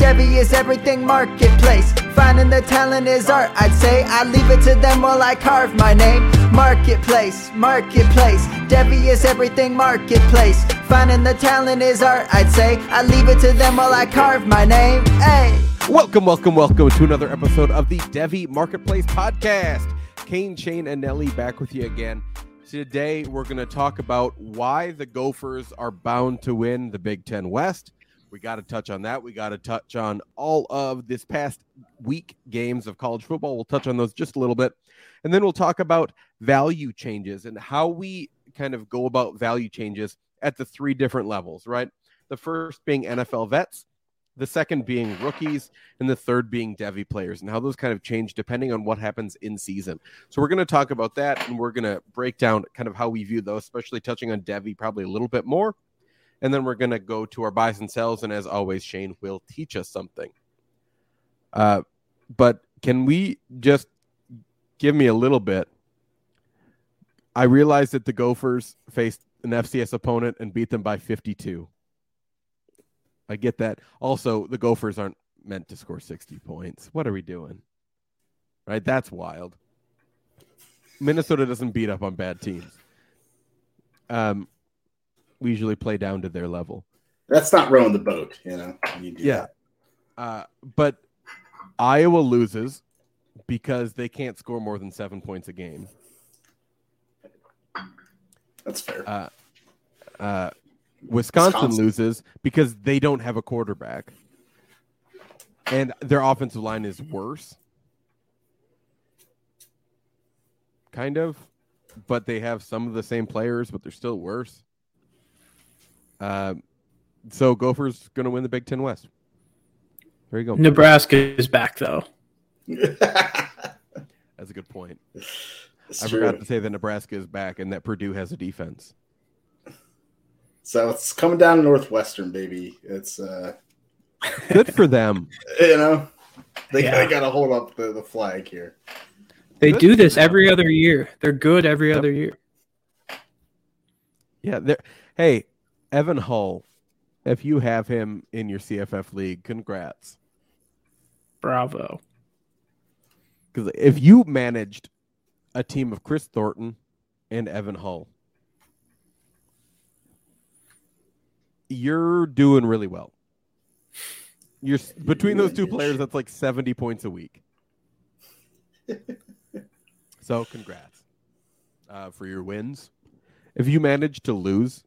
Devy is everything marketplace. Finding the talent is art, I'd say. I leave it to them while I carve my name. Marketplace, marketplace. Devy is everything marketplace. Finding the talent is art, I'd say. I leave it to them while I carve my name. Hey. Welcome, welcome, welcome to another episode of the Devy Marketplace Podcast. Kane, Shane, and Nelly back with you again. Today, we're going to talk about why the Gophers are bound to win the Big Ten West. We got to touch on that. We got to touch on all of this past week games of college football. We'll touch on those just a little bit. And then we'll talk about value changes and how we kind of go about value changes at the three different levels, right? The first being NFL vets, the second being rookies, and the third being Devy players, and how those kind of change depending on what happens in season. So we're going to talk about that, and we're going to break down kind of how we view those, especially touching on Devy probably a little bit more. And then we're going to go to our buys and sells, and as always, Shane will teach us something. Uh, but can we just give me a little bit? I realized that the Gophers faced an FCS opponent and beat them by 52. I get that. Also, the Gophers aren't meant to score 60 points. What are we doing? Right? That's wild. Minnesota doesn't beat up on bad teams. Um, we usually play down to their level. That's not rowing the boat, you know. You yeah. Uh, but Iowa loses because they can't score more than seven points a game. That's fair. Uh, uh, Wisconsin, Wisconsin loses because they don't have a quarterback, and their offensive line is worse. Kind of, but they have some of the same players, but they're still worse. Uh, so Gophers going to win the Big Ten West. There you go. Nebraska is back though. That's a good point. It's I true. forgot to say that Nebraska is back and that Purdue has a defense. So it's coming down to Northwestern, baby. It's uh good for them. You know, they, yeah. they got to hold up the, the flag here. They good do this every other year. They're good every yep. other year. Yeah, hey, Evan Hull, if you have him in your CFF league, congrats. Bravo. Because if you managed a team of Chris Thornton and Evan Hull, you're doing really well. You're between those two players. That's like seventy points a week. so, congrats uh, for your wins. If you manage to lose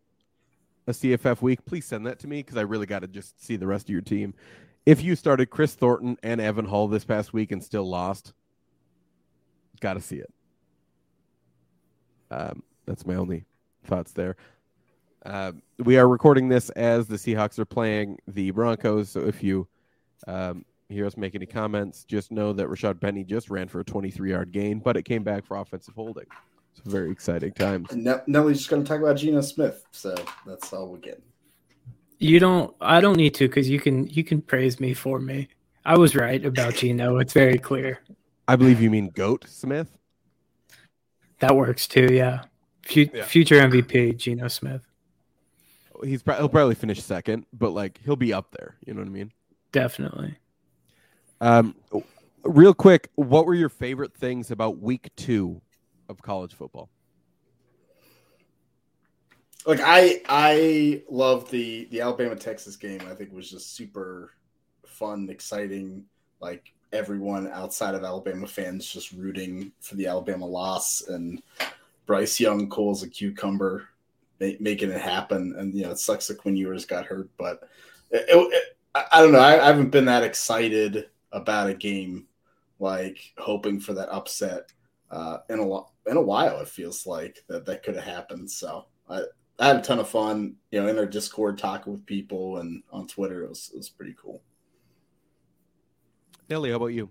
a CFF week, please send that to me because I really got to just see the rest of your team. If you started Chris Thornton and Evan Hull this past week and still lost, got to see it. Um, that's my only thoughts there. Uh, we are recording this as the Seahawks are playing the Broncos. So if you um, hear us make any comments, just know that Rashad Penny just ran for a 23 yard gain, but it came back for offensive holding. It's very exciting times. And Nelly's just going to talk about Geno Smith, so that's all we get. You don't. I don't need to because you can. You can praise me for me. I was right about Geno. It's very clear. I believe you mean Goat Smith. That works too. Yeah. F- yeah. Future MVP Geno Smith. He's he'll probably finish second, but like he'll be up there. You know what I mean? Definitely. Um, real quick, what were your favorite things about Week Two of college football? Like I I love the the Alabama Texas game. I think was just super fun, exciting. Like everyone outside of Alabama fans just rooting for the Alabama loss and Bryce Young cool as a cucumber making it happen. And you know, it sucks that Quinn Ewers got hurt, but it, it, I don't know. I, I haven't been that excited about a game like hoping for that upset uh, in a in a while. It feels like that that could have happened. So I I had a ton of fun, you know, in our Discord talking with people and on Twitter. It was, it was pretty cool. Nelly, how about you?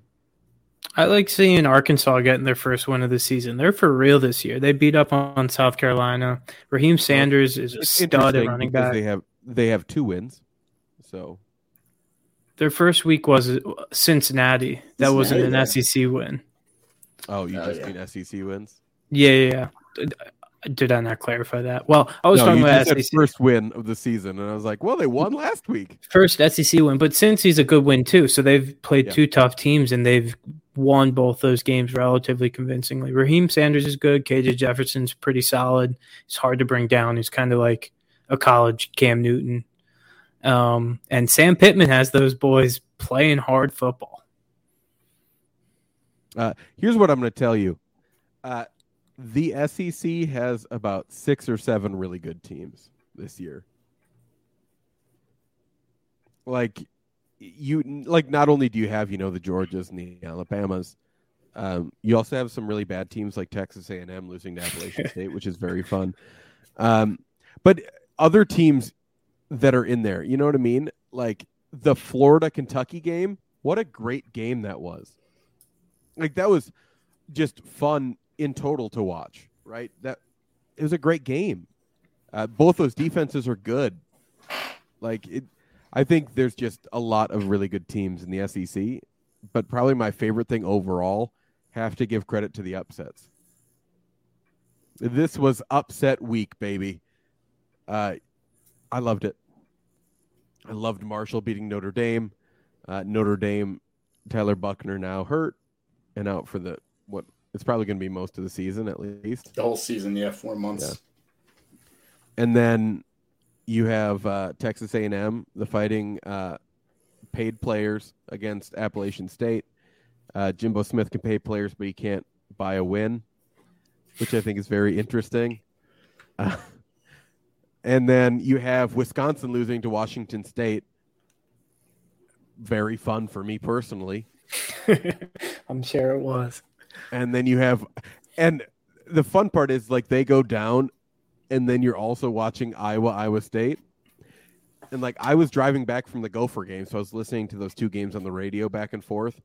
I like seeing Arkansas getting their first win of the season. They're for real this year. They beat up on South Carolina. Raheem Sanders is a stud at running back. They have they have two wins, so Their first week was Cincinnati. That wasn't an Cincinnati, SEC win. oh, you Oh, just yeah. mean SEC wins. Yeah, yeah, yeah. Did I not clarify that? Well, I was no, talking about SEC. first win of the season, and I was like, well, they won last week. first SEC win, but Cincy's a good win too. So they've played Yeah. two tough teams and they've won both those games relatively convincingly. Raheem Sanders is good. KJ Jefferson's pretty solid. He's hard to bring down. He's kind of like a college Cam Newton. Um, and Sam Pittman has those boys playing hard football. Uh, here's what I'm going to tell you. Uh, the SEC has about six or seven really good teams this year. Like you, like not only do you have you know the Georgias and the Alabamas, um, you also have some really bad teams like Texas A&M losing to Appalachian State, which is very fun. Um, but other teams that are in there, you know what I mean? Like the Florida Kentucky game. What a great game that was like that was just fun in total to watch right? That it was a great game. Uh, both those defenses are good. Like it i think there's just a lot of really good teams in the sec but probably my favorite thing overall have to give credit to the upsets. This was upset week baby. Uh, i loved it. I loved marshall beating notre dame. Uh, notre dame tyler buchner now hurt and out for the it's probably going to be most of the season at least. The whole season, yeah, four months. Yeah. And then you have uh, Texas A&M, the fighting uh, paid players against Appalachian State. Uh, Jimbo Smith can pay players, but he can't buy a win, which I think is very interesting. Uh, and then you have Wisconsin losing to Washington State. Very fun for me personally. I'm sure it was. And then you have and the fun part is like they go down and then you're also watching Iowa Iowa State. And like I was driving back from the Gopher game so I was listening to those two games on the radio back and forth.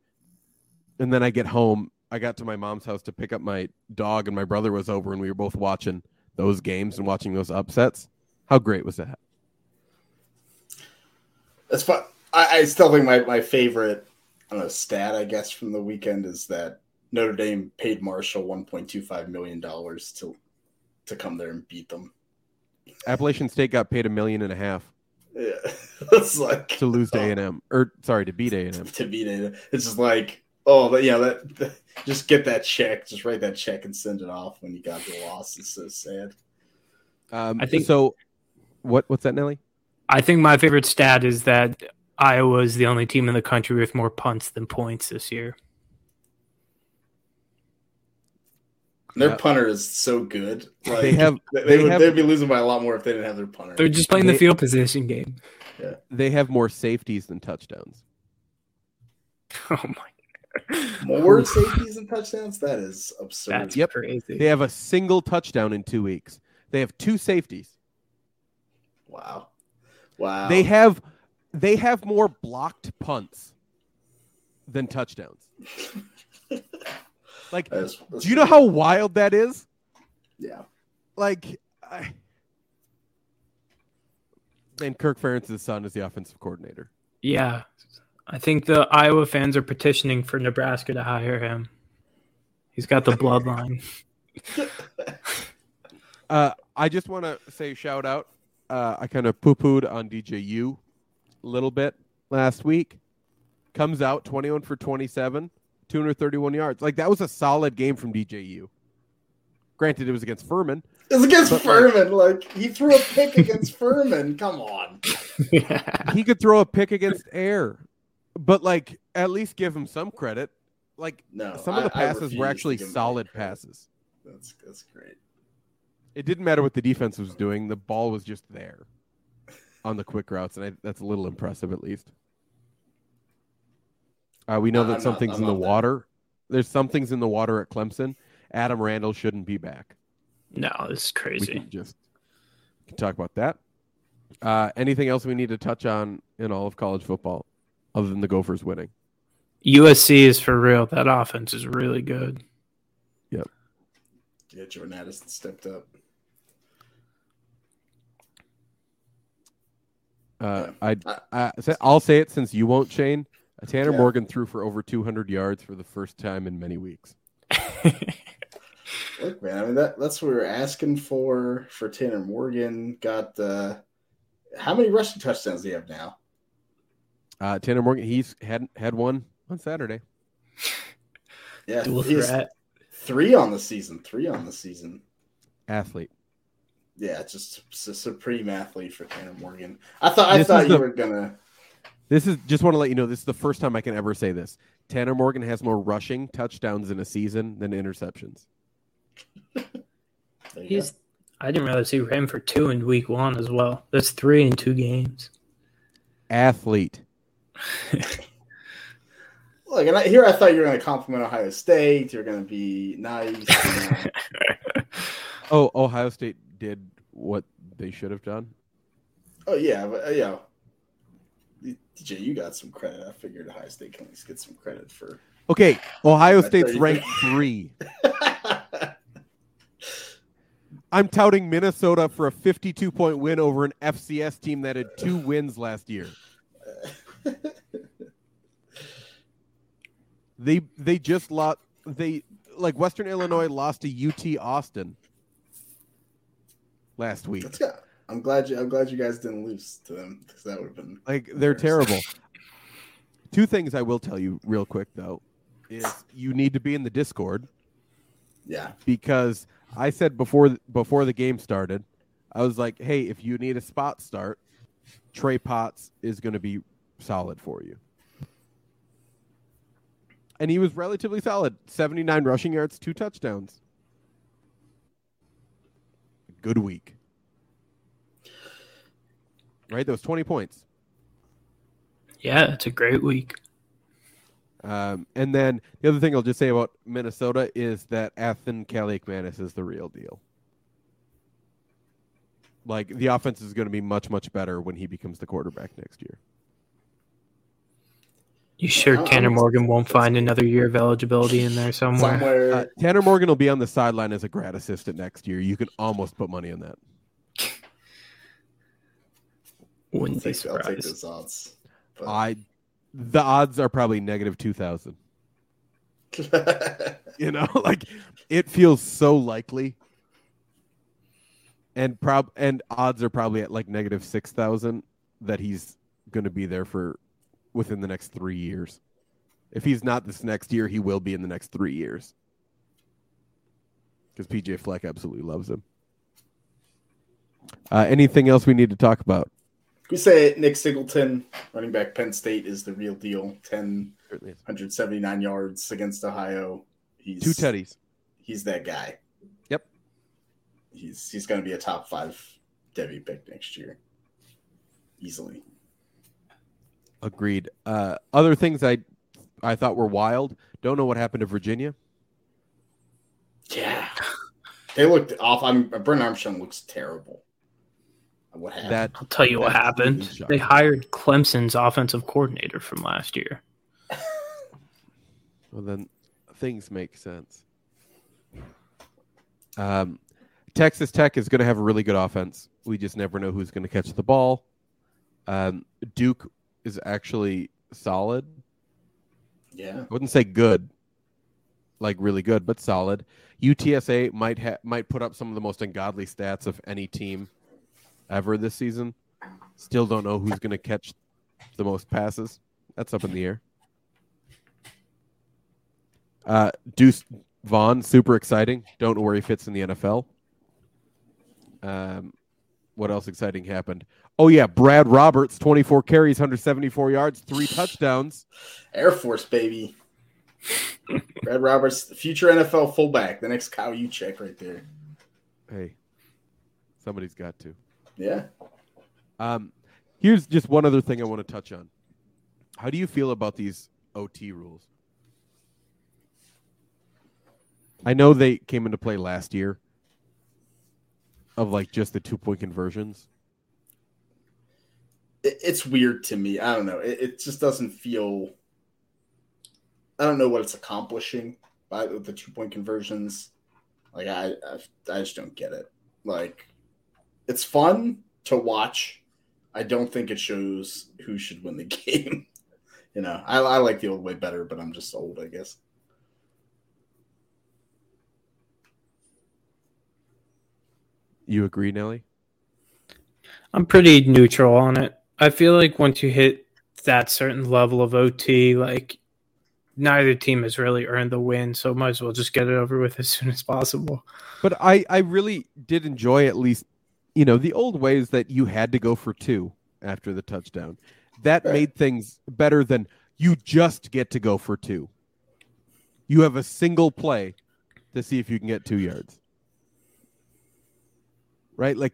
And then I get home I got to my mom's house to pick up my dog and my brother was over and we were both watching those games and watching those upsets. How great was that? That's fun. I, I still think my, my favorite I know, stat, I guess, from the weekend is that Notre Dame paid Marshall $1.25 million to to come there and beat them. Appalachian State got paid a million and a half Yeah. it's like to lose to A&M or sorry to beat A&M to beat it. It's just like, oh, but yeah, that, that- just get that check, just write that check and send it off when you got the loss. It's so sad. um, I think- so what what's that Nelly I think my favorite stat is that Iowa is the only team in the country with more punts than points this year. Their Yeah. punter is so good. Like, They have- they, they would have- they'd be losing by a lot more if they didn't have their punter. They're just playing They- the field position game. Yeah. they have more safeties than touchdowns. Oh my! God. More safeties and touchdowns. That is absurd. That's Yep. crazy. They have a single touchdown in two weeks. They have two safeties. Wow, wow. They have they have more blocked punts than touchdowns. Like, That is- that's do you know how wild that is? Yeah. Like, I... and Kirk Ferentz's son is the offensive coordinator. Yeah, I think the Iowa fans are petitioning for Nebraska to hire him. He's got the bloodline. Uh, I just want to say shout out. Uh, I kind of poo pooed on DJU a little bit last week. Comes out 21 for 27, 231 yards. Like that was a solid game from DJU. Granted, it was against Furman. It's against But, like- Furman. Like, he threw a pick against Furman. Come on. He could throw a pick against Air, but like at least give him some credit. Like No, some of the I- I passes refuse were actually solid passes. That's that's great. It didn't matter what the defense was doing; the ball was just there on the quick routes, and I, that's a little impressive, at least. Uh, we know I'm that not- something's in the not that. water. There's something's in the water at Clemson. Adam Randall shouldn't be back. no, this is We crazy. can just can talk about that. Uh, anything else we need to touch on in all of college football other than the Gophers winning? USC is for real. That offense is really good. Yep. Yeah, Jordan Addison stepped up. Uh, Yeah. I, I, I'll say it since you won't, Shane. Tanner Yeah. Morgan threw for over 200 yards for the first time in many weeks. Look, man, I mean that that's what we were asking for for Tanner Morgan. Got uh how many rushing touchdowns do you have now? Uh, Tanner Morgan, he's had had one on Saturday. Yeah, Dual he has threat. three on the season. Three on the season. Athlete. Yeah, just s- supreme athlete for Tanner Morgan. I thought I This thought you the- were gonna. This is just want to let you know this is the first time I can ever say this. Tanner Morgan has more rushing touchdowns in a season than interceptions. There you He's. I didn't realize he ran for two in week one as well. That's three in two games. Athlete. Look, and I, here I thought you were gonna compliment Ohio State. You're gonna be nice. you know. Oh, Ohio State did what they should have done. oh yeah, but uh, yeah. DJ, you got some credit. I figured Ohio State can at least get some credit for. Okay, Ohio State's ranked three. I'm touting Minnesota for a 52 point win over an FCS team that had two wins last year. They they just lost. They like Western Illinois lost to UT Austin last week. Let's go. I'm glad you. I'm glad you guys didn't lose to them because that would have been. Like they're terrible. Two things I will tell you real quick though is you need to be in the Discord Yeah. because I said before before the game started, I was like, "Hey, if you need a spot start, Trey Potts is going to be solid for you." And he was relatively solid. 79 rushing yards, two touchdowns. Good week. Right? That was 20 points. Yeah, it's a great week. Um, and then the other thing I'll just say about Minnesota is that Athan Kaliakmanis is the real deal. Like the offense is going to be much much better when he becomes the quarterback next year. You sure Tanner Morgan won't find another year of eligibility in there somewhere? Somewhere. Uh, Tanner Morgan will be on the sideline as a grad assistant next year. You can almost put money on that. I'll Wouldn't be take, I'll take those odds. But- I the odds are probably negative 2000. You know, like it feels so likely. And prob and odds are probably at like negative 6000 that he's going to be there for within the next 3 years. If he's not this next year, he will be in the next 3 years. Cuz PJ Fleck absolutely loves him. Uh, anything else we need to talk about? We say Nick Singleton, running back Penn State, is the real deal. 10, 179 yards against Ohio. He's Two teddies. He's that guy. Yep. He's he's going to be a top five Devy pick next year, easily. Agreed. Uh, other things I I thought were wild. Don't know what happened to Virginia. Yeah, they looked off. I'm Brennan Armstrong looks terrible. What happened? That I'll tell you what happened. really. They hired Clemson's offensive coordinator from last year. well then things make sense. Um, Texas Tech is going to have a really good offense. We just never know who's going to catch the ball. Um, Duke is actually solid. yeah, I wouldn't say good, like really good, but solid. UTSA might ha- might put up some of the most ungodly stats of any team ever this season. Still don't know who's going to catch the most passes. That's up in the air. Uh, Deuce Vaughn, super exciting. Don't know where he fits in the NFL. Um, what else exciting happened? Oh yeah, Brad Roberts, 24 carries, 174 yards, three touchdowns. Air Force baby. Brad Roberts, future NFL fullback, the next Kyle Juszczyk right there. Hey, somebody's got to. Yeah, Um, here's just one other thing I want to touch on. How do you feel about these OT rules? I know they came into play last year. of like just the two point conversions? It's weird to me. I don't know. It, it, just doesn't feel. I don't know what it's accomplishing by the two point conversions. Like I, I, I just don't get it. Like, it's fun to watch. I don't think it shows who should win the game. you know, I, I like the old way better, but I'm just old, I guess. You agree, Nelly? I'm pretty neutral on it. I feel like once you hit that certain level of OT, like neither team has really earned the win, so might as well just get it over with as soon as possible. But I, I really did enjoy at least, you know, the old ways that you had to go for two after the touchdown. That right. made things better than you just get to go for two. You have a single play to see if you can get two yards right? Like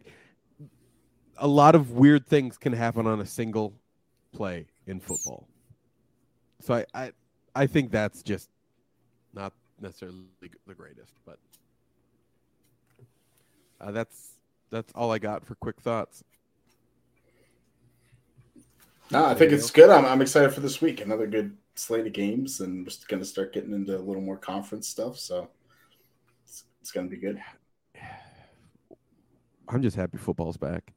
a lot of weird things can happen on a single play in football. So I I, I think that's just not necessarily the greatest, but uh, that's that's all I got for quick thoughts. No, I think it's good. I'm, I'm excited for this week. Another good slate of games, and we're going to start getting into a little more conference stuff. So it's, it's going to be good. I'm just happy football's back.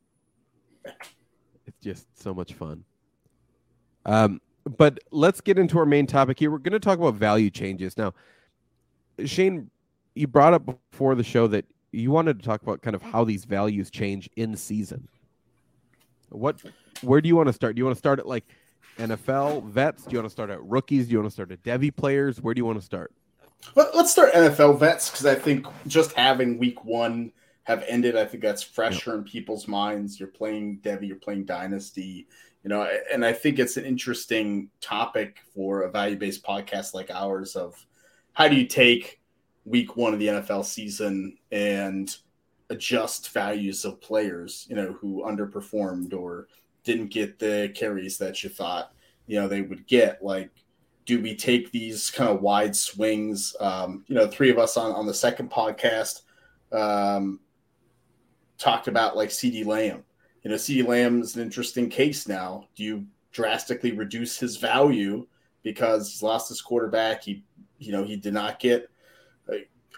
It's just so much fun. Um, but let's get into our main topic here. We're going to talk about value changes now. Shane, you brought up before the show that you wanted to talk about kind of how these values change in season. What, where do you want to start? Do you want to start at like NFL vets? Do you want to start at rookies? Do you want to start at Devy players? Where do you want to start? Let, us start NFL vets because I think just having week one have ended. I think that's fresher in people's minds. You're playing Devy, you're playing Dynasty, you know, and I think it's an interesting topic for a value based podcast like ours of how do you take week one of the NFL season and adjust values of players, you know, who underperformed or didn't get the carries that you thought, you know, they would get. Like, do we take these kind of wide swings? Um, you know, three of us on, on the second podcast um, talked about like CeeDee Lamb. You know, CeeDee Lamb is an interesting case now. Do you drastically reduce his value because he's lost his quarterback? He, you know, he did not get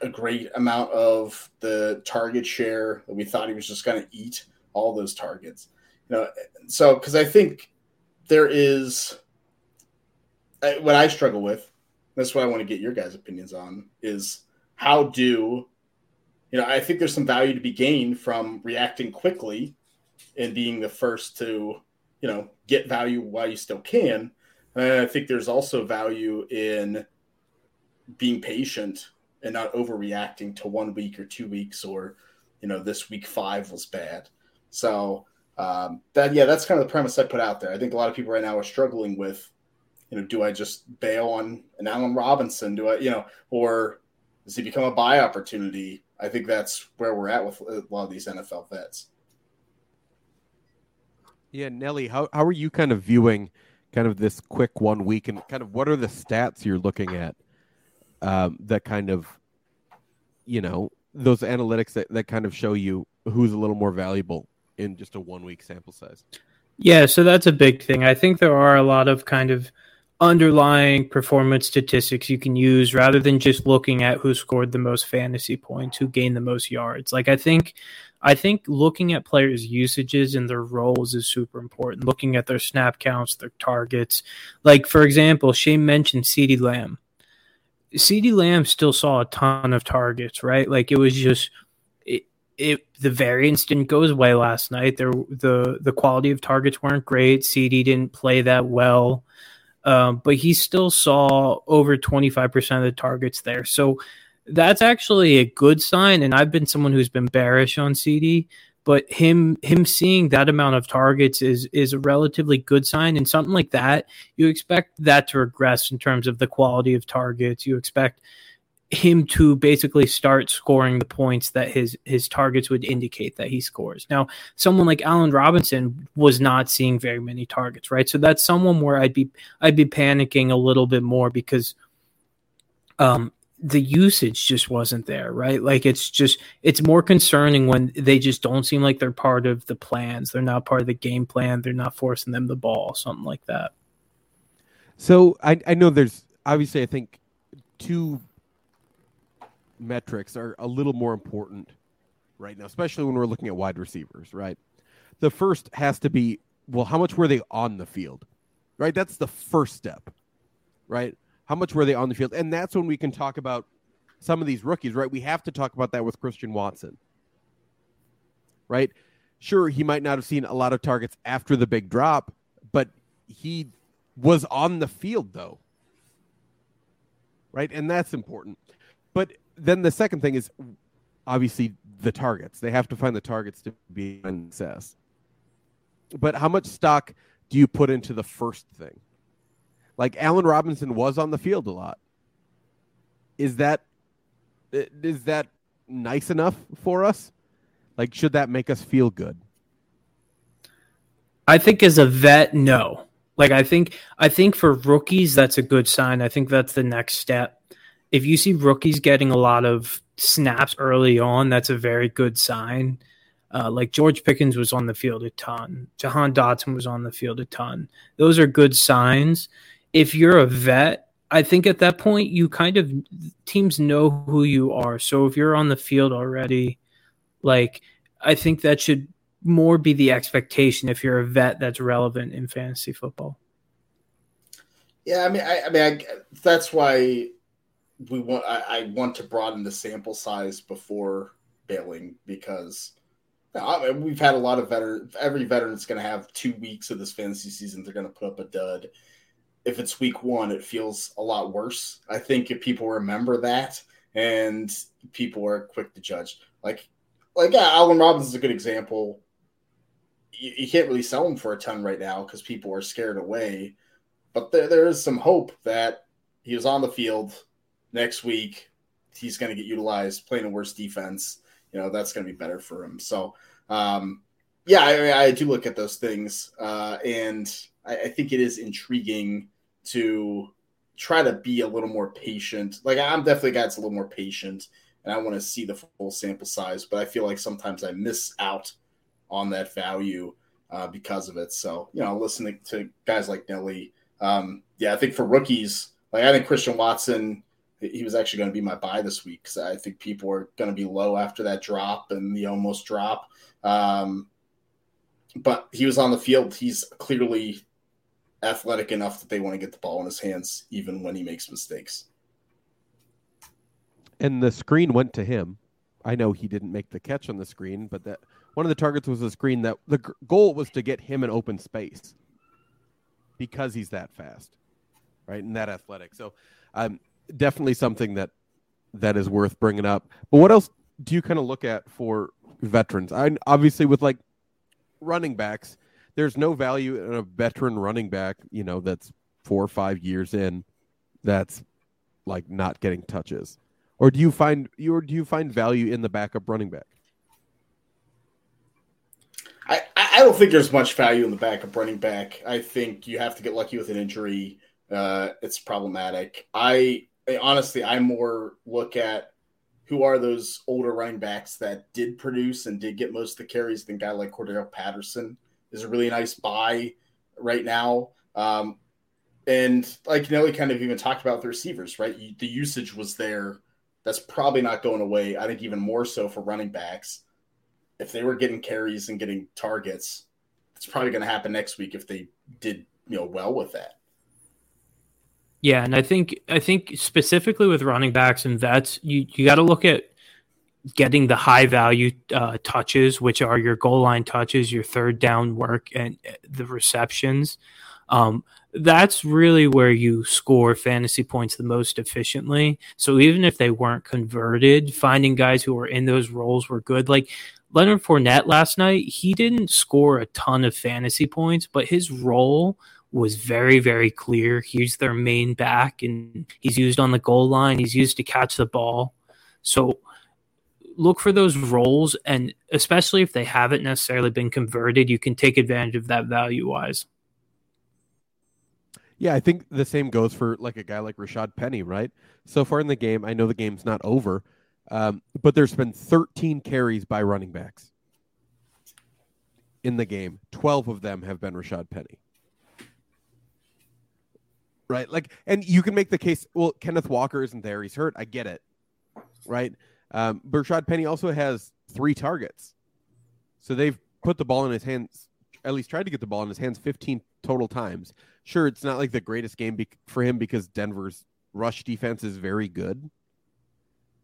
a, great amount of the target share that we thought he was just going to eat all those targets. You know, so because I think there is what I struggle with. That's what I want to get your guys' opinions on. Is how do you know, I think there's some value to be gained from reacting quickly and being the first to, you know, get value while you still can. And I think there's also value in being patient and not overreacting to one week or two weeks or, you know, this week five was bad. So um, that yeah, that's kind of the premise I put out there. I think a lot of people right now are struggling with, you know, do I just bail on an Allen Robinson? Do I, you know, or does he become a buy opportunity? I think that's where we're at with a lot of these NFL vets. Yeah, Nelly, how how are you kind of viewing kind of this quick one week and kind of what are the stats you're looking at um, that kind of you know those analytics that, that kind of show you who's a little more valuable in just a one week sample size? Yeah, so that's a big thing. I think there are a lot of kind of underlying performance statistics you can use rather than just looking at who scored the most fantasy points, who gained the most yards. Like I think I think looking at players' usages and their roles is super important. Looking at their snap counts, their targets. Like for example, Shane mentioned CeeDee Lamb. CeeDee Lamb still saw a ton of targets, right? Like it was just it, it the variance didn't go his way last night. There the the quality of targets weren't great. CeeDee didn't play that well um, but he still saw over 25% of the targets there. So that's actually a good sign. And I've been someone who's been bearish on CeeDee, but him him seeing that amount of targets is is a relatively good sign. And something like that, you expect that to regress in terms of the quality of targets. You expect him to basically start scoring the points that his his targets would indicate that he scores. Now, someone like Allen Robinson was not seeing very many targets, right? So that's someone where I'd be I'd be panicking a little bit more because um the usage just wasn't there, right? Like it's just it's more concerning when they just don't seem like they're part of the plans. They're not part of the game plan. They're not forcing them the ball, something like that. So I I know there's obviously I think two metrics are a little more important right now, especially when we're looking at wide receivers, right? The first has to be well, how much were they on the field? Right? That's the first step. Right? How much were they on the field? And that's when we can talk about some of these rookies, right? We have to talk about that with Christian Watson. Right? Sure, he might not have seen a lot of targets after the big drop, but he was on the field though. Right? And that's important. But then the second thing is obviously the targets. They have to find the targets to be success. But how much stock do you put into the first thing? Like Allen Robinson was on the field a lot. Is that is that nice enough for us? Like should that make us feel good? I think as a vet, no. Like I think I think for rookies that's a good sign. I think that's the next step. If you see rookies getting a lot of snaps early on, that's a very good sign. Uh, like George Pickens was on the field a ton. Jahan Dotson was on the field a ton. Those are good signs. If you're a vet, I think at that point you kind of teams know who you are. So if you're on the field already, like I think that should more be the expectation if you're a vet that's relevant in fantasy football. Yeah, I mean, I, I mean, I, that's why we want. I, I want to broaden the sample size before bailing because I mean, we've had a lot of veteran. Every veteran's going to have two weeks of this fantasy season. They're going to put up a dud. If it's week one, it feels a lot worse. I think if people remember that and people are quick to judge, like like yeah, Allen Robinson is a good example. You, you can't really sell him for a ton right now because people are scared away. But there, there is some hope that he was on the field next week. He's going to get utilized playing a worse defense you know that's going to be better for him. So, um, yeah, I, I, do look at those things, uh, and I, I, think it is intriguing to try to be a little more patient. Like I'm definitely a guy that's a little more patient, and I want to see the full sample size. But I feel like sometimes I miss out on that value uh, because of it. So, you know, listening to guys like Nelly, um, yeah, I think for rookies, like I think Christian Watson he was actually going to be my buy this week because I think people are going to be low after that drop and the almost drop. Um, but he was on the field. He's clearly athletic enough that they want to get the ball in his hands even when he makes mistakes. And the screen went to him. I know he didn't make the catch on the screen, but that one of the targets was a screen that the goal was to get him an open space because he's that fast, right, and that athletic. So, um, definitely something that that is worth bringing up. But what else do you kind of look at for veterans? I obviously with like running backs, there's no value in a veteran running back, you know, that's four or five years in, that's like not getting touches. Or do you find or do you find value in the backup running back? I, I don't think there's much value in the backup running back. I think you have to get lucky with an injury. Uh, it's problematic. I honestly, I more look at who are those older running backs that did produce and did get most of the carries than guy like Cordarrelle Patterson is a really nice buy right now. Um, and like Nelly kind of even talked about the receivers, right? The usage was there. That's probably not going away. I think even more so for running backs. If they were getting carries and getting targets, it's probably going to happen next week if they did, you know, well with that. Yeah, and I think I think specifically with running backs and vets, you you got to look at getting the high value uh, touches, which are your goal line touches, your third down work, and uh, the receptions. Um, that's really where you score fantasy points the most efficiently. So even if they weren't converted, finding guys who were in those roles were good. Like Leonard Fournette last night, he didn't score a ton of fantasy points, but his role was very, very clear. He's their main back, and he's used on the goal line. He's used to catch the ball. So look for those roles, and especially if they haven't necessarily been converted, you can take advantage of that value wise. Yeah, I think the same goes for like a guy like Rashad Penny, right? So far in the game, I know the game's not over, um, but there's been 13 carries by running backs in the game. 12 of them have been Rashad Penny. Right? Like, and you can make the case, well, Kenneth Walker isn't there. He's hurt. I get it. Right? Um, but Rashad Penny also has three targets. So they've put the ball in his hands, at least tried to get the ball in his hands 15 total times. Sure, it's not like the greatest game be- for him because Denver's rush defense is very good,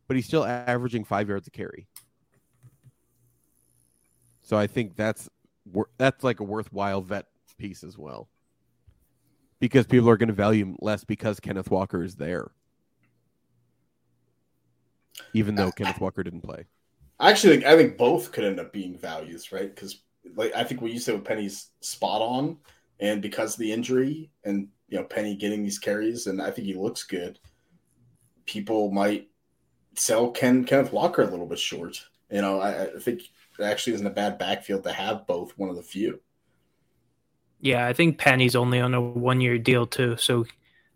but he's still averaging five yards a carry. So I think that's that's like a worthwhile vet piece as well, because people are going to value him less because Kenneth Walker is there, even though Kenneth Walker didn't play. I actually think I think both could end up being values, right? Because like I think what you said with Penny's spot on, and because of the injury and you know Penny getting these carries, and I think he looks good. People might sell Ken Kenneth Walker a little bit short. You know, I, I think it actually isn't a bad backfield to have both. One of the few. Yeah, I think Penny's only on a one year deal too, so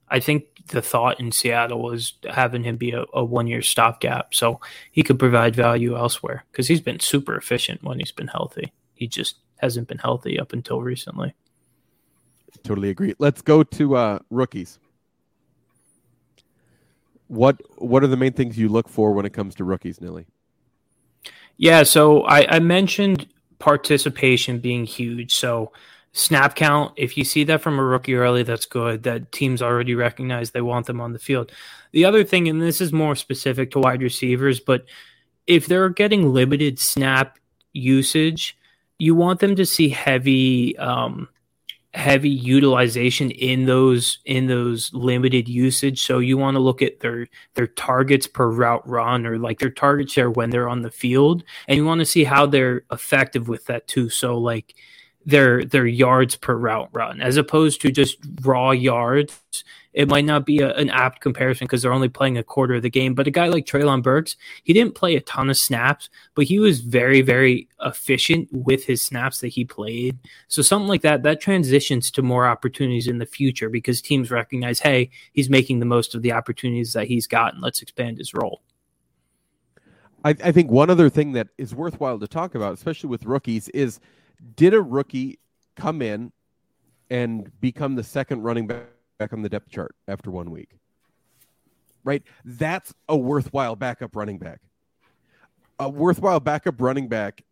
I think the thought in Seattle was having him be a, a one year stopgap so he could provide value elsewhere because he's been super efficient when he's been healthy. He just hasn't been healthy up until recently. Totally agree. Let's go to uh, rookies. What what are the main things you look for when it comes to rookies, Nelly? Yeah, so I, I mentioned participation being huge. So snap count, if you see that from a rookie early, that's good. That teams already recognize they want them on the field. The other thing, and this is more specific to wide receivers, but if they're getting limited snap usage, you want them to see heavy um, heavy utilization in those in those limited usage so you want to look at their their targets per route run or like their target share when they're on the field and you want to see how they're effective with that too so like their their yards per route run as opposed to just raw yards it might not be a, an apt comparison because they're only playing a quarter of the game. But a guy like Treylon Burks, he didn't play a ton of snaps, but he was very, very efficient with his snaps that he played. So something like that, that transitions to more opportunities in the future because teams recognize, hey, he's making the most of the opportunities that he's gotten. Let's expand his role. I, I think one other thing that is worthwhile to talk about, especially with rookies, is did a rookie come in and become the second running back on the depth chart after one week. Right? That's a worthwhile backup running back. A worthwhile backup running back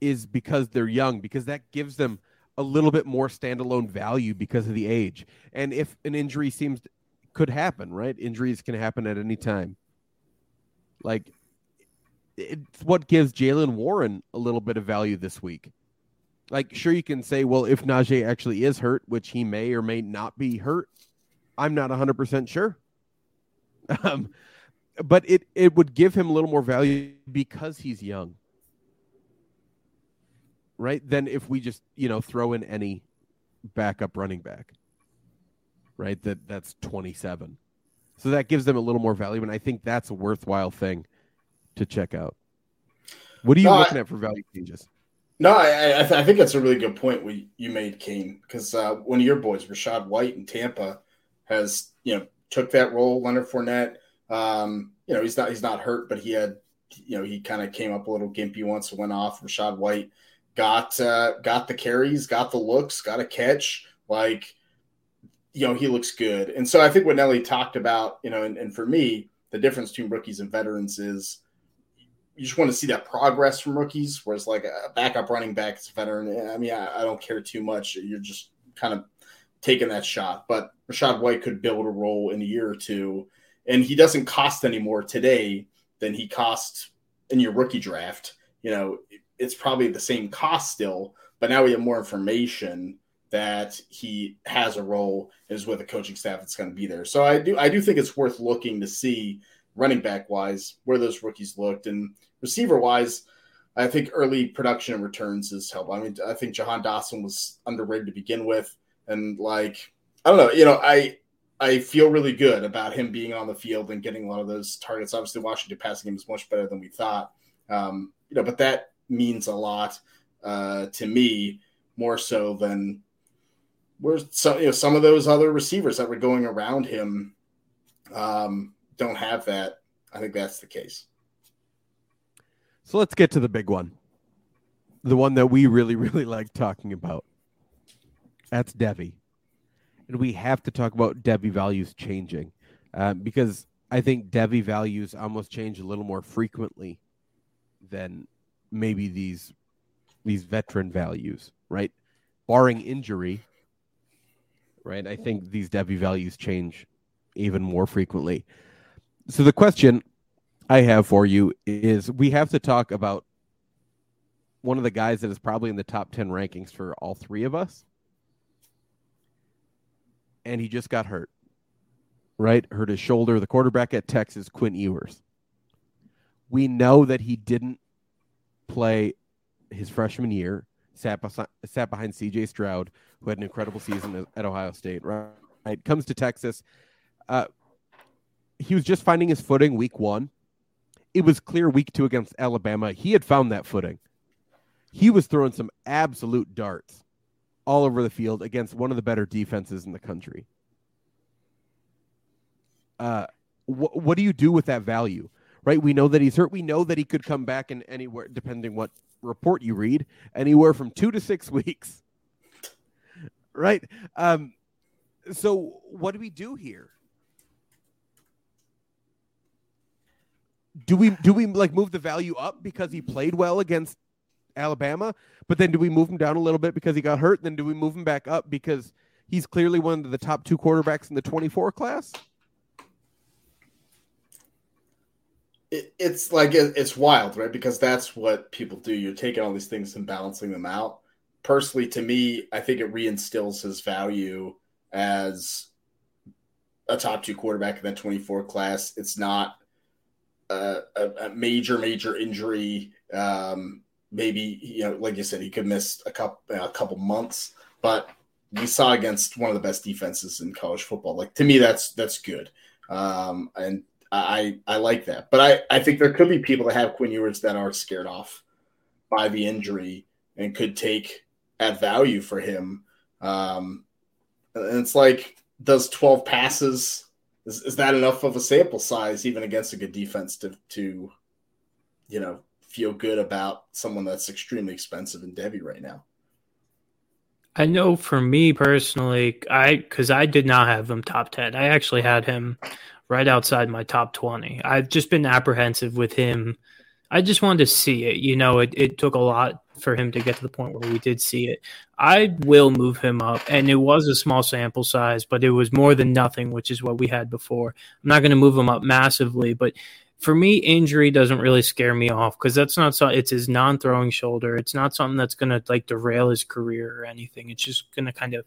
is because they're young, because that gives them a little bit more standalone value because of the age. And if an injury seems could happen, right? Injuries can happen at any time. Like it's what gives Jaylen Warren a little bit of value this week like sure you can say, well, if Najee actually is hurt, which he may or may not be hurt, I'm not 100% sure. Um, but it it would give him a little more value because he's young. Right? Than if we just, you know, throw in any backup running back. Right? That that's 27. So that gives them a little more value and I think that's a worthwhile thing to check out. What are you no, looking I, at for value changes? No, I, I, th- I, think that's a really good point we, you made, Kane, because uh, one of your boys, Rachaad White in Tampa, has you know took that role. Leonard Fournette, um, you know, he's not he's not hurt, but he had you know he kind of came up a little gimpy once, and went off. Rachaad White got uh, got the carries, got the looks, got a catch. Like you know, he looks good. And so I think what Nelly talked about, you know, and, and for me, the difference between rookies and veterans is you just want to see that progress from rookies. Whereas like a backup running back is a veteran. I mean, I, I, don't care too much. You're just kind of taking that shot. But Rachaad White could build a role in a year or two, and he doesn't cost any more today than he cost in your rookie draft. You know, it's probably the same cost still, but now we have more information that he has a role is with a coaching staff that's going to be there. So I do I do think it's worth looking to see running back wise, where those rookies looked, and receiver wise, I think early production and returns has helped. I mean, I think Jahan Dotson was underrated to begin with, and like I don't know, you know, I I feel really good about him being on the field and getting a lot of those targets. Obviously, Washington passing game is much better than we thought, um, you know, but that means a lot uh, to me more so than where some you know some of those other receivers that were going around him um, don't have that. I think that's the case. So let's get to the big one, the one that we really really like talking about. That's Devy, and we have to talk about Devy values changing um, because I think Devy values almost change a little more frequently than maybe these these veteran values, right? Barring injury, right? I think these Devy values change even more frequently. So the question I have for you is we have to talk about one of the guys that is probably in the top 10 rankings for all three of us. And he just got hurt right? Hurt his shoulder. The quarterback at Texas, Quinn Ewers. We know that he didn't play his freshman year, sat, sat behind CJ Stroud, who had an incredible season at Ohio State, right? Comes to Texas. Uh, he was just finding his footing week one. It was clear week two against Alabama. He had found that footing. He was throwing some absolute darts all over the field against one of the better defenses in the country uh, wh- what do you do with that value? Right? We know that he's hurt. We know that he could come back in anywhere, depending what report you read, anywhere from two to six weeks. Right? Um, so what do we do here? Do we do we like move the value up because he played well against Alabama, but then do we move him down a little bit because he got hurt? Then do we move him back up because he's clearly one of the top two quarterbacks in the 24 class? it, it's like it, it's wild, right? Because that's what people do. You're taking all these things and balancing them out. Personally, to me, I think it reinstills his value as a top two quarterback in that 24 class. It's not a, a, major, major injury. Um, maybe you know, like you said, he could miss a couple a couple months, but we saw against one of the best defenses in college football. Like to me, that's that's good. Um, and I I like that, but I I think there could be people that have Quinn Ewers that are scared off by the injury and could take at value for him. Um, and it's like, does twelve passes is, is that enough of a sample size even against a good defense to to you know feel good about someone that's extremely expensive in Devy right now? I know for me personally, I because I did not have him top ten. I actually had him right outside my top 20. I've just been apprehensive with him. I just wanted to see it. You know, it, it took a lot for him to get to the point where we did see it. I will move him up, and it was a small sample size, but it was more than nothing, which is what we had before. I'm not going to move him up massively, but for me, injury doesn't really scare me off because that's not so. It's his non-throwing shoulder. It's not something that's going to like derail his career or anything. It's just going to kind of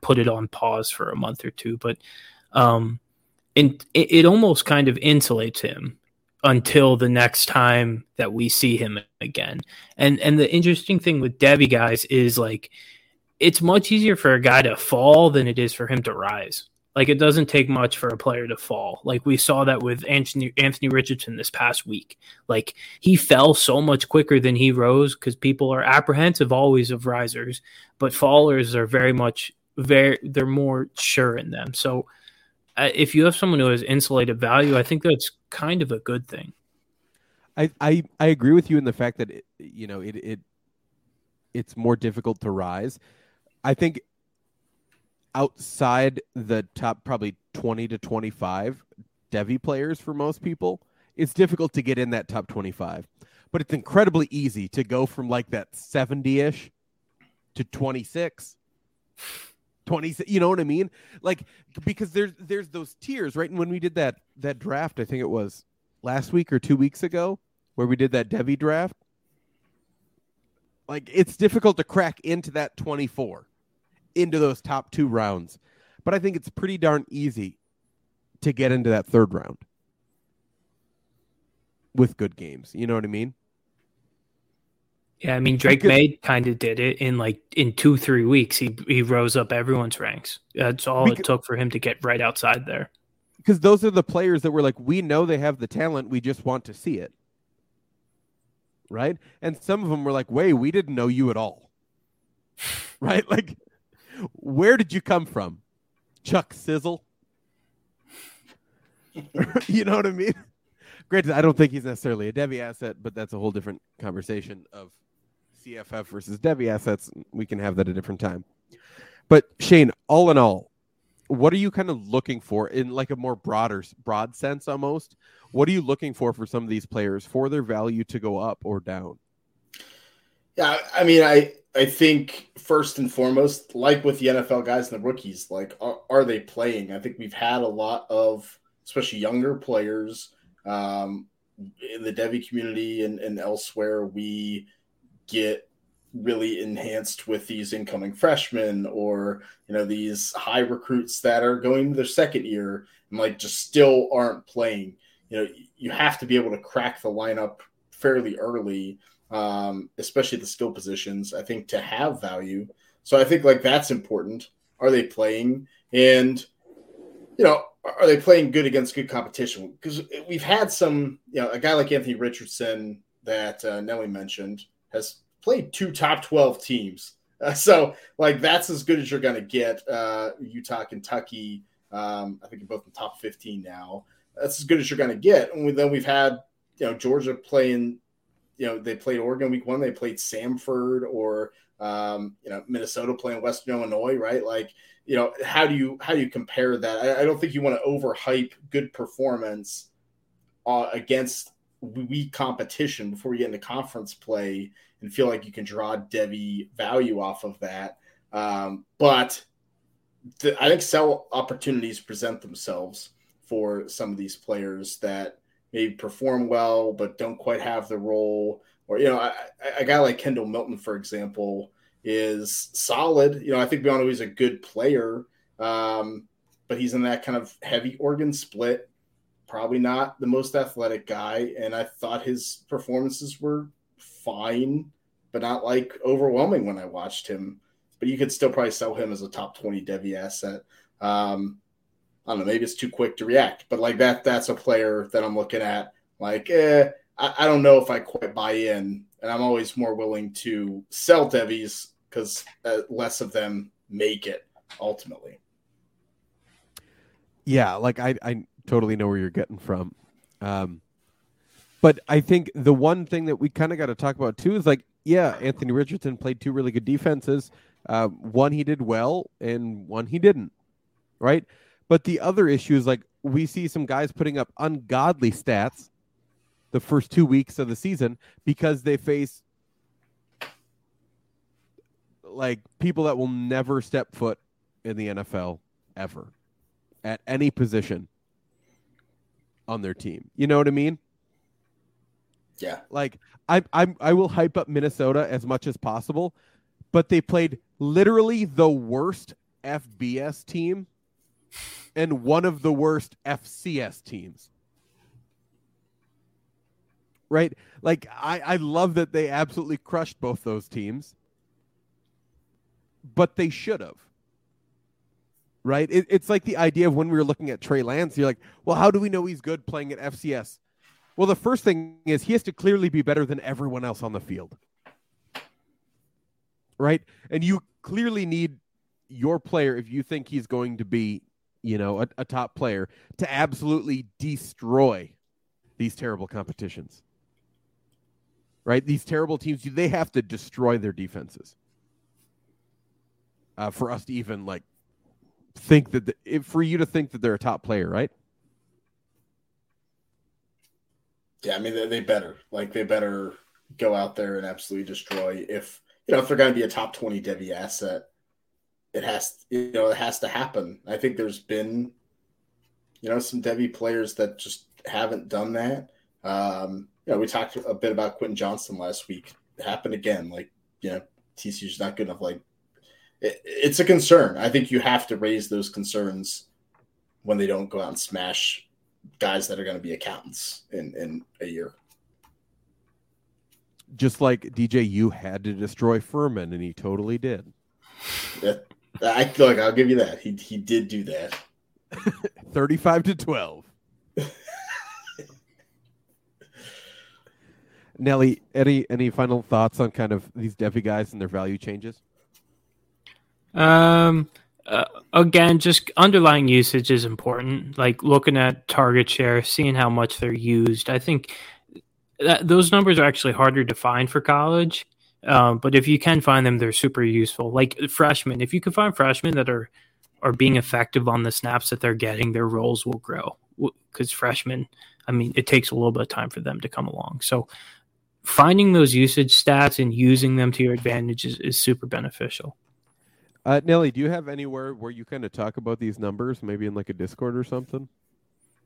put it on pause for a month or two. But um, and it, it almost kind of insulates him until the next time that we see him again. And and the interesting thing with Devy guys is like it's much easier for a guy to fall than it is for him to rise. Like it doesn't take much for a player to fall. Like we saw that with Anthony Anthony Richardson this past week. Like he fell so much quicker than he rose because people are apprehensive always of risers, but fallers are very much very they're more sure in them. So if you have someone who has insulated value, I think that's kind of a good thing. I I, I agree with you in the fact that it, you know it it it's more difficult to rise. I think outside the top probably 20 to 25 Devy players for most people, it's difficult to get in that top 25. But it's incredibly easy to go from like that 70ish to 26 20 you know what i mean? Like because there's there's those tiers right? And when we did that that draft i think it was last week or two weeks ago where we did that devy draft like it's difficult to crack into that 24 into those top two rounds. But i think it's pretty darn easy to get into that third round with good games. You know what i mean yeah, I mean Drake Maye kind of did it in like in two three weeks. He he rose up everyone's ranks. That's all because, it took for him to get right outside there. Because those are the players that were like, we know they have the talent, we just want to see it, right? And some of them were like, wait, we didn't know you at all, right? Like, Where did you come from? Chuck Sizzle? you know what I mean? Granted, I don't think he's necessarily a Devy asset, but that's a whole different conversation of CFF versus Devy assets. We can have that a different time. But Shane, all in all, what are you kind of looking for in like a more broader broad sense almost? What are you looking for for some of these players for their value to go up or down? Yeah, I mean, I I think first and foremost, like with the NFL guys and the rookies, like are, are they playing? I think we've had a lot of, especially younger players, um, in the Devy community and, and elsewhere. We get really enhanced with these incoming freshmen or you know these high recruits that are going to their second year and like just still aren't playing. You know you have to be able to crack the lineup fairly early um, especially the skill positions i think to have value. So i think like that's important. Are they playing? And you know are they playing good against good competition? Because we've had some you know a guy like anthony richardson that uh, nelly mentioned has played two top 12 teams. Uh, so, like, that's as good as you're going to get. Uh, Utah, Kentucky, um, I think you're both in top 15 now. That's as good as you're going to get. And we, then we've had, you know, Georgia playing, you know, they played Oregon week one, they played Samford or, um, you know, Minnesota playing Western Illinois, right? Like, you know, how do you how do you compare that? I, I don't think you want to overhype good performance uh, against weak competition before we get into conference play and feel like you can draw Devy value off of that. Um, but the, I think sell opportunities present themselves for some of these players that maybe perform well but don't quite have the role. Or you know, a, a guy like Kendall Milton, for example, is solid. You know, I think Biano is a good player, um, but he's in that kind of heavy organ split. Probably not the most athletic guy, and I thought his performances were fine, but not like overwhelming when I watched him. But you could still probably sell him as a top 20 Devy asset. Um, I don't know, maybe it's too quick to react, but like that, that's a player that I'm looking at. Like, eh, I, I don't know if I quite buy in, and I'm always more willing to sell Devies because uh, less of them make it ultimately. Yeah, like I, I totally know where you're getting from. Um, but I think the one thing that we kind of got to talk about too is like, yeah, Anthony Richardson played two really good defenses. Uh, one he did well, and one he didn't. Right. But the other issue is like we see some guys putting up ungodly stats the first two weeks of the season because they face like people that will never step foot in the NFL ever at any position on their team. You know what I mean? Yeah. Like I I I will hype up Minnesota as much as possible, but they played literally the worst FBS team and one of the worst FCS teams. Right? Like I I love that they absolutely crushed both those teams. But they should have. Right? It, it's like the idea of when we were looking at Trey Lance, you're like, well, how do we know he's good playing at FCS? Well, the first thing is he has to clearly be better than everyone else on the field. Right? And you clearly need your player if you think he's going to be, you know, a, a top player to absolutely destroy these terrible competitions. Right? These terrible teams, they have to destroy their defenses. Uh, for us to even like think that the, for you to think that they're a top player, right? Yeah, I mean they, they better like they better go out there and absolutely destroy. If you know if they're going to be a top twenty Devy asset, it has you know it has to happen. I think there's been you know some Devy players that just haven't done that. Um, you know, we talked a bit about Quentin Johnston last week. It happened again. Like you know, TCU's not good enough. Like it's a concern. I think you have to raise those concerns when they don't go out and smash guys that are going to be accountants in in a year. Just like DJ, you had to destroy Furman, and he totally did. Yeah, I feel like I'll give you that. He he did do that. Thirty-five to twelve. Nelly, any any final thoughts on kind of these Devy guys and their value changes? Um, uh, again, just underlying usage is important. Like looking at target share, seeing how much they're used. I think that those numbers are actually harder to find for college. Um, but if you can find them, they're super useful. Like freshmen, if you can find freshmen that are are being effective on the snaps that they're getting, their roles will grow. Because freshmen, I mean, it takes a little bit of time for them to come along. So finding those usage stats and using them to your advantage is, is super beneficial. Uh, Nelly, do you have anywhere where you kind of talk about these numbers, maybe in like a Discord or something?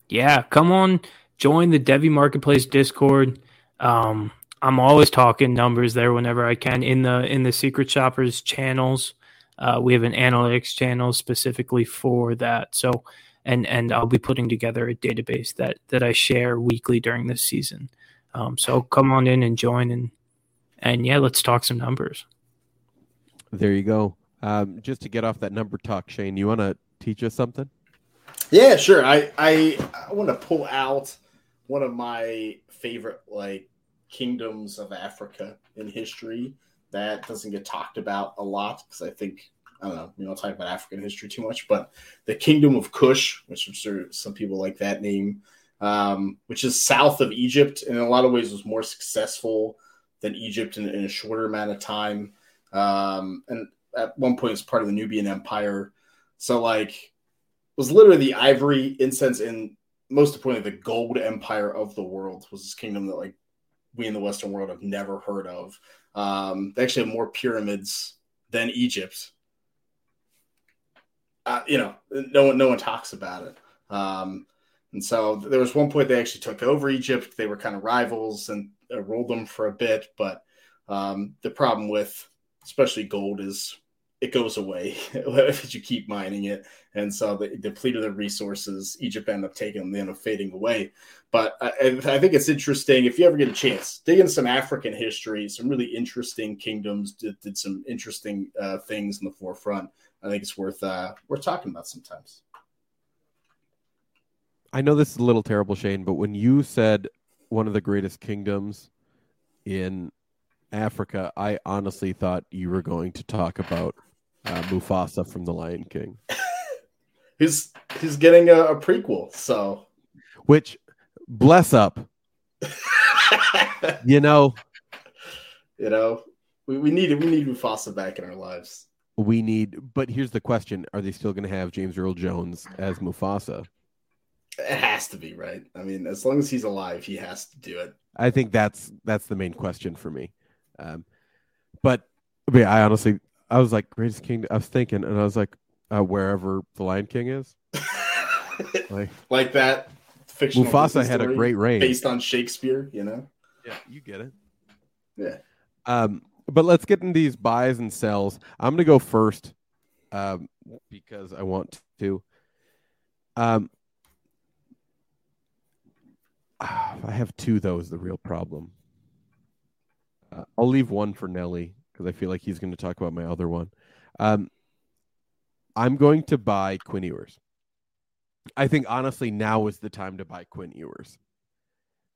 Yeah, come on, join the Devy Marketplace Discord. Um, I'm always talking numbers there whenever I can in the in the Secret Shoppers channels. Uh, we have an analytics channel specifically for that. So, and and I'll be putting together a database that that I share weekly during this season. Um, so come on in and join and and yeah, let's talk some numbers. There you go. Um, just to get off that number talk, Shane, you want to teach us something? Yeah, sure. I I, I want to pull out one of my favorite like kingdoms of Africa in history that doesn't get talked about a lot because I think I don't know, we don't talk about African history too much, but the Kingdom of Kush, which I'm sure some people like that name, um, which is south of Egypt, and in a lot of ways was more successful than Egypt in, in a shorter amount of time. Um, and at one point, it was part of the Nubian Empire. So, like, it was literally the ivory, incense, and most importantly, the gold empire of the world was this kingdom that, like, we in the Western world have never heard of. Um, they actually have more pyramids than Egypt. Uh, you know, no one no one talks about it. Um, and so there was one point they actually took over Egypt. They were kind of rivals and uh, ruled them for a bit. But um, the problem with especially gold is it goes away if you keep mining it. And so they depleted their resources. Egypt ended up taking them, they up fading away. But I, I, think it's interesting if you ever get a chance, dig in some African history, some really interesting kingdoms did, did some interesting uh, things in the forefront. I think it's worth uh, worth talking about sometimes. I know this is a little terrible, Shane, but when you said one of the greatest kingdoms in Africa, I honestly thought you were going to talk about uh, Mufasa from The Lion King. he's he's getting a, a prequel, so which bless up. you know, you know, we, we need we need Mufasa back in our lives. We need, but here's the question: Are they still going to have James Earl Jones as Mufasa? It has to be right. I mean, as long as he's alive, he has to do it. I think that's that's the main question for me. Um, but, but yeah, I honestly, I was like, greatest king. I was thinking, and I was like, uh, wherever the Lion King is, like, like that. Mufasa had a great reign based on Shakespeare. You know. Yeah, you get it. Yeah. Um, but let's get into these buys and sells. I'm going to go first um, because I want to. Um, I have two, though, is the real problem. Uh, I'll leave one for Nelly because I feel like he's going to talk about my other one. Um, I'm going to buy Quinn Ewers. I think honestly now is the time to buy Quinn Ewers.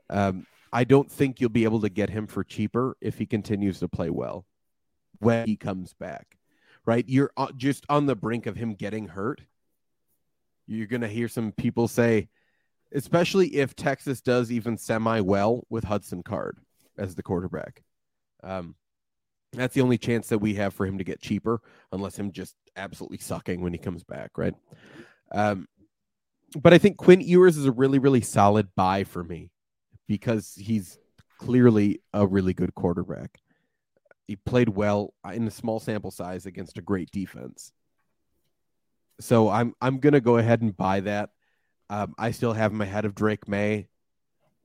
Um, I don't think you'll be able to get him for cheaper if he continues to play well when he comes back. Right? You're uh, just on the brink of him getting hurt. You're going to hear some people say, especially if Texas does even semi well with Hudson Card as the quarterback. Um, that's the only chance that we have for him to get cheaper, unless him just absolutely sucking when he comes back, right? Um, but I think Quinn Ewers is a really, really solid buy for me because he's clearly a really good quarterback. He played well in a small sample size against a great defense. So I'm I'm gonna go ahead and buy that. Um, I still have him ahead of Drake Maye.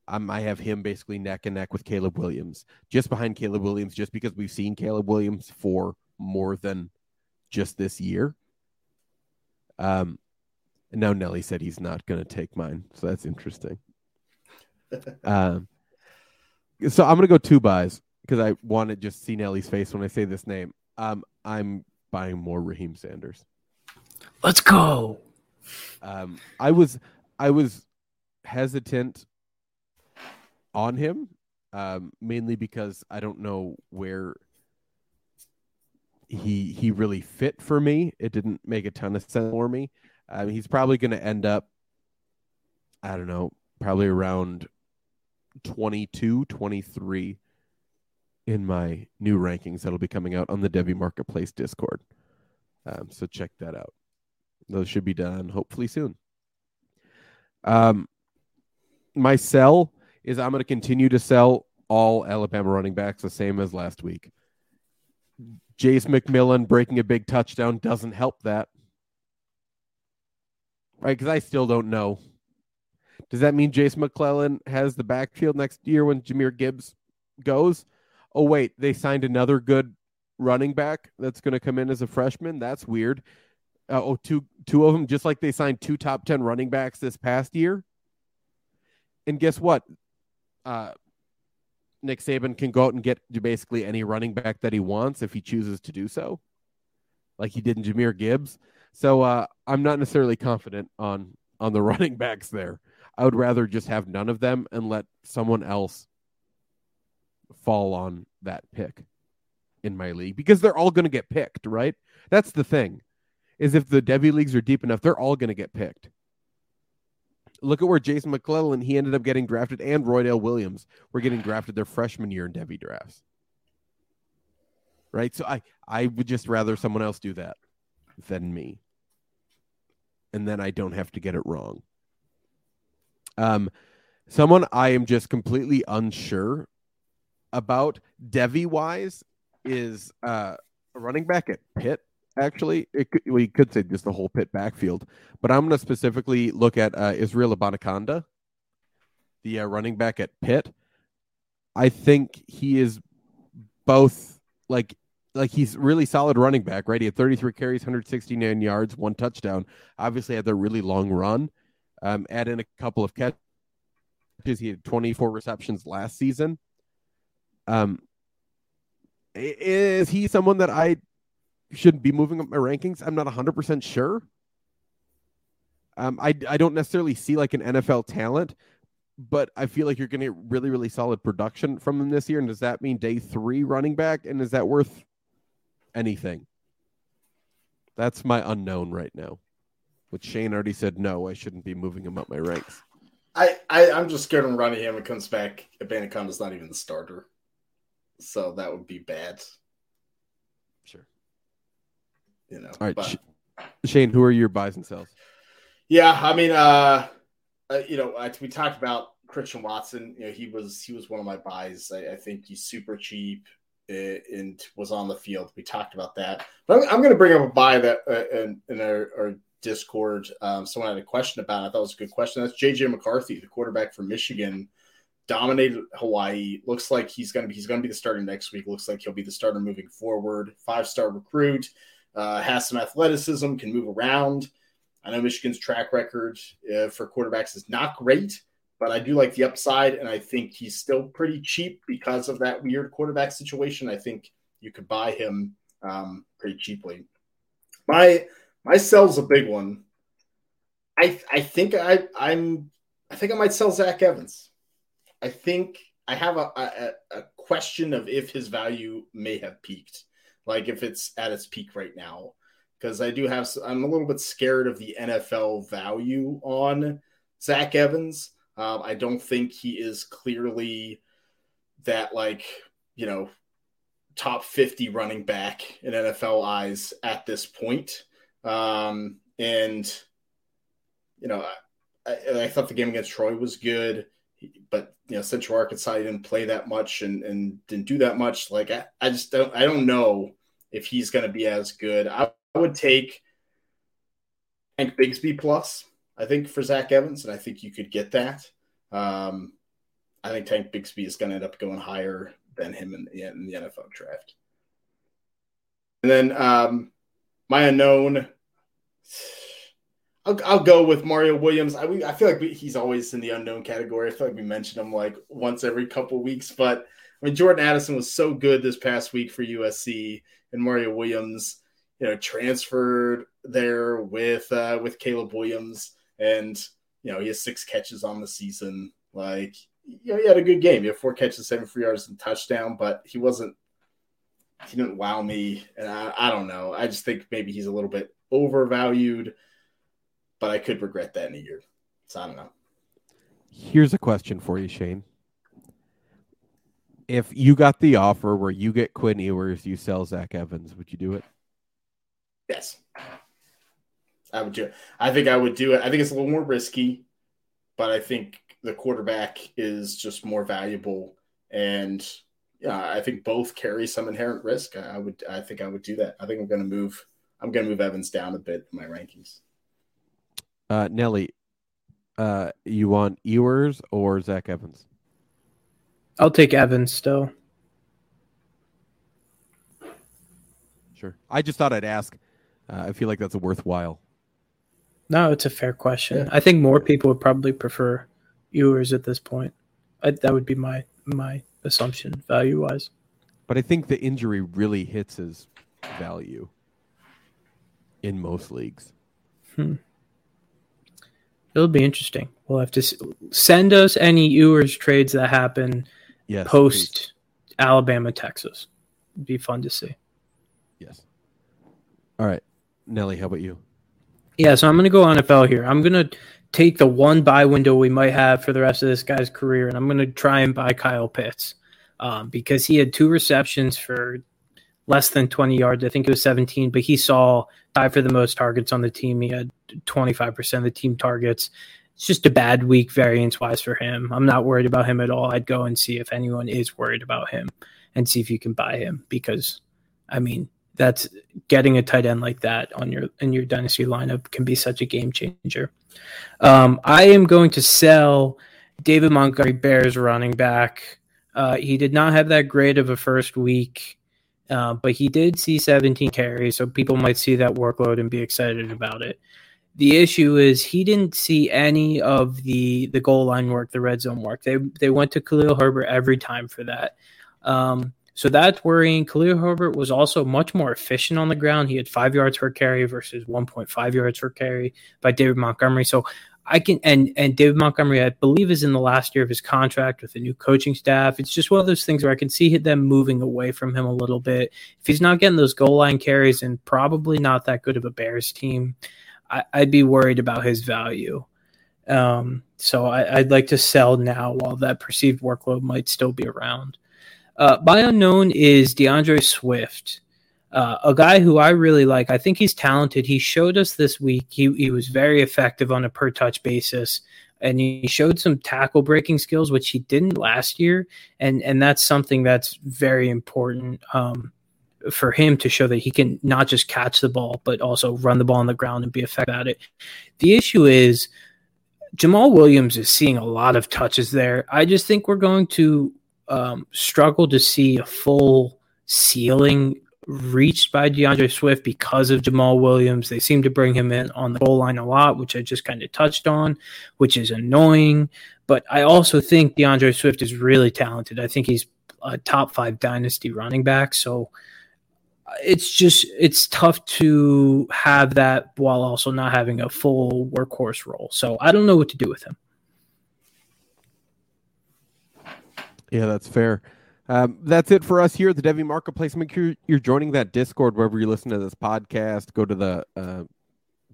Um, I have him basically neck and neck with Caleb Williams, just behind Caleb Williams, just because we've seen Caleb Williams for more than just this year. Um, and now Nelly said he's not going to take mine, so that's interesting. um, so I'm gonna go two buys because I want to just see Nelly's face when I say this name. Um, I'm buying more Raheim Sanders. Let's go. Um, I was I was hesitant on him, um, mainly because I don't know where he he really fit for me. It didn't make a ton of sense for me. Um, he's probably going to end up, I don't know, probably around 22, 23 in my new rankings that'll be coming out on the Devy Marketplace Discord. Um, so check that out. Those should be done hopefully soon. Um, my sell is I'm going to continue to sell all Alabama running backs the same as last week. Jase McClellan breaking a big touchdown doesn't help that. Right? Because I still don't know. Does that mean Jase McClellan has the backfield next year when Jahmyr Gibbs goes? Oh, wait, they signed another good running back that's going to come in as a freshman. That's weird. Uh, oh, two two of them, just like they signed two top ten running backs this past year. And guess what? Uh, Nick Saban can go out and get basically any running back that he wants if he chooses to do so, like he did in Jahmyr Gibbs. So uh, I'm not necessarily confident on on the running backs there. I would rather just have none of them and let someone else fall on that pick in my league because they're all going to get picked, right? That's the thing. Is if the Devy leagues are deep enough, they're all going to get picked. Look at where Jase McClellan he ended up getting drafted, and Roydell Williams were getting drafted their freshman year in Devy drafts. Right, so I I would just rather someone else do that than me, and then I don't have to get it wrong. Um, someone I am just completely unsure about Devy wise is uh, a running back at Pitt. Actually, it could, we could say just the whole Pitt backfield, but I'm going to specifically look at uh, Israel Abanikanda, the uh, running back at Pitt. I think he is both like like he's really solid running back, right? He had 33 carries, 169 yards, one touchdown. Obviously, had a really long run. Um, add in a couple of catches. He had 24 receptions last season. Um, is he someone that I should be moving up my rankings? I'm not 100% sure. Um, I, I don't necessarily see like an NFL talent, but I feel like you're going to get really, really solid production from him this year. And does that mean day three running back? And is that worth anything? That's my unknown right now. Which Shane already said no, I shouldn't be moving him up my ranks. I, I I'm just scared when Rodney Hammond comes back. Abanikanda's not even the starter, so that would be bad. You know. All right, but- Sh- Shane, who are your buys and sells? Yeah, I mean, uh, uh you know, I, we talked about Christian Watson. You know, he was he was one of my buys. I, I think he's super cheap uh, and was on the field. We talked about that, but I'm, I'm going to bring up a buy that uh, in, in our, our Discord. Um, someone had a question about. I thought it was a good question. That's JJ McCarthy, the quarterback from Michigan. Dominated Hawaii. Looks like he's going to be he's going to be the starter next week. Looks like he'll be the starter moving forward. Five star recruit. Uh, has some athleticism. Can move around. I know Michigan's track record uh, for quarterbacks is not great, but I do like the upside, and I think he's still pretty cheap because of that weird quarterback situation. I think you could buy him um, pretty cheaply. My my sell's a big one. I I think I I'm I think I might sell Zach Evans. I think I have a, a, a question of if his value may have peaked, like if it's at its peak right now because I do have I'm a little bit scared of the NFL value on Zach Evans. Um, I don't think he is clearly that like you know top 50 running back in NFL eyes at this point. Um, and you know I, I thought the game against Troy was good. But you know, Central Arkansas didn't play that much and, and didn't do that much. Like I, I just don't I don't know if he's going to be as good. I, I would take Tank Bigsby plus, I think, for Zach Evans, and I think you could get that. Um, I think Tank Bigsby is going to end up going higher than him in, in the NFL draft. And then um, my unknown, I'll, I'll go with Mario Williams. I, I feel like we, he's always in the unknown category. I feel like we mention him like once every couple weeks, but I mean, Jordan Addison was so good this past week for USC, and Mario Williams you know, transferred there with uh, with Caleb Williams, and you know he has six catches on the season. Like, you know, he had a good game. He had four catches, seven free yards, and touchdown, but he wasn't he didn't wow me, and I, I don't know. I just think maybe he's a little bit overvalued, but I could regret that in a year. So I don't know. Here's a question for you, Shane. If you got the offer where you get Quinn Ewers, you sell Zach Evans, would you do it? Yes. I would do it. I think I would do it. I think it's a little more risky, but I think the quarterback is just more valuable. And yeah, I think both carry some inherent risk. I would I think I would do that. I think I'm gonna move I'm gonna move Evans down a bit in my rankings. Uh Nelly, uh you want Ewers or Zach Evans? I'll take Evans still. Sure. I just thought I'd ask. Uh, I feel like that's a worthwhile. No, it's a fair question. Yeah. I think more people would probably prefer Ewers at this point. I, that would be my my assumption value wise. But I think the injury really hits his value in most leagues. Hmm. It'll be interesting. We'll have to send us any Ewers trades that happen yes, post please. Alabama, Texas. It'd be fun to see. Yes. All right. Nelly, how about you? Yeah, so I'm going to go NFL here. I'm going to take the one buy window we might have for the rest of this guy's career, and I'm going to try and buy Kyle Pitts um, because he had two receptions for less than 20 yards. I think it was 17, but he saw tied for the most targets on the team. He had 25% of the team targets. It's just a bad week variance wise for him. I'm not worried about him at all. I'd go and see if anyone is worried about him and see if you can buy him because, I mean, that's getting a tight end like that on your in your dynasty lineup can be such a game changer. Um, I am going to sell David Montgomery Bears running back. Uh, he did not have that great of a first week, uh, but he did see 17 carries, so people might see that workload and be excited about it. The issue is he didn't see any of the the goal line work, the red zone work. They they went to Khalil Herbert every time for that. Um, so that's worrying. Khalil Herbert was also much more efficient on the ground. He had five yards per carry versus 1.5 yards per carry by David Montgomery. So I can and and David Montgomery, I believe, is in the last year of his contract with the new coaching staff. It's just one of those things where I can see them moving away from him a little bit. If he's not getting those goal line carries and probably not that good of a Bears team, I, would be worried about his value. Um, so I, I'd like to sell now while that perceived workload might still be around. Uh, unknown is D'Andre Swift, uh, a guy who I really like. I think he's talented. He showed us this week. He he was very effective on a per touch basis, and he showed some tackle breaking skills, which he didn't last year. And and that's something that's very important. Um, for him to show that he can not just catch the ball, but also run the ball on the ground and be effective at it. The issue is Jamaal Williams is seeing a lot of touches there. I just think we're going to um, struggle to see a full ceiling reached by D'Andre Swift because of Jamaal Williams. They seem to bring him in on the goal line a lot, which I just kind of touched on, which is annoying. But I also think D'Andre Swift is really talented. I think he's a top five dynasty running back. So it's just it's tough to have that while also not having a full workhorse role. So I don't know what to do with him. Yeah, that's fair. Um, that's it for us here at the Devy Marketplace. Make sure you're joining that Discord wherever you listen to this podcast. Go to the uh,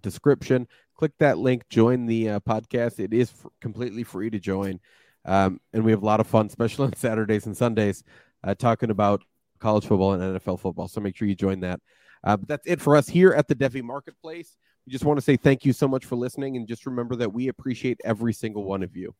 description, click that link, join the uh, podcast. It is f- completely free to join. Um, and we have a lot of fun, especially on Saturdays and Sundays, uh, talking about college football and NFL football. So make sure you join that. Uh, but that's it for us here at the Devy Marketplace. We just want to say thank you so much for listening. And just remember that we appreciate every single one of you.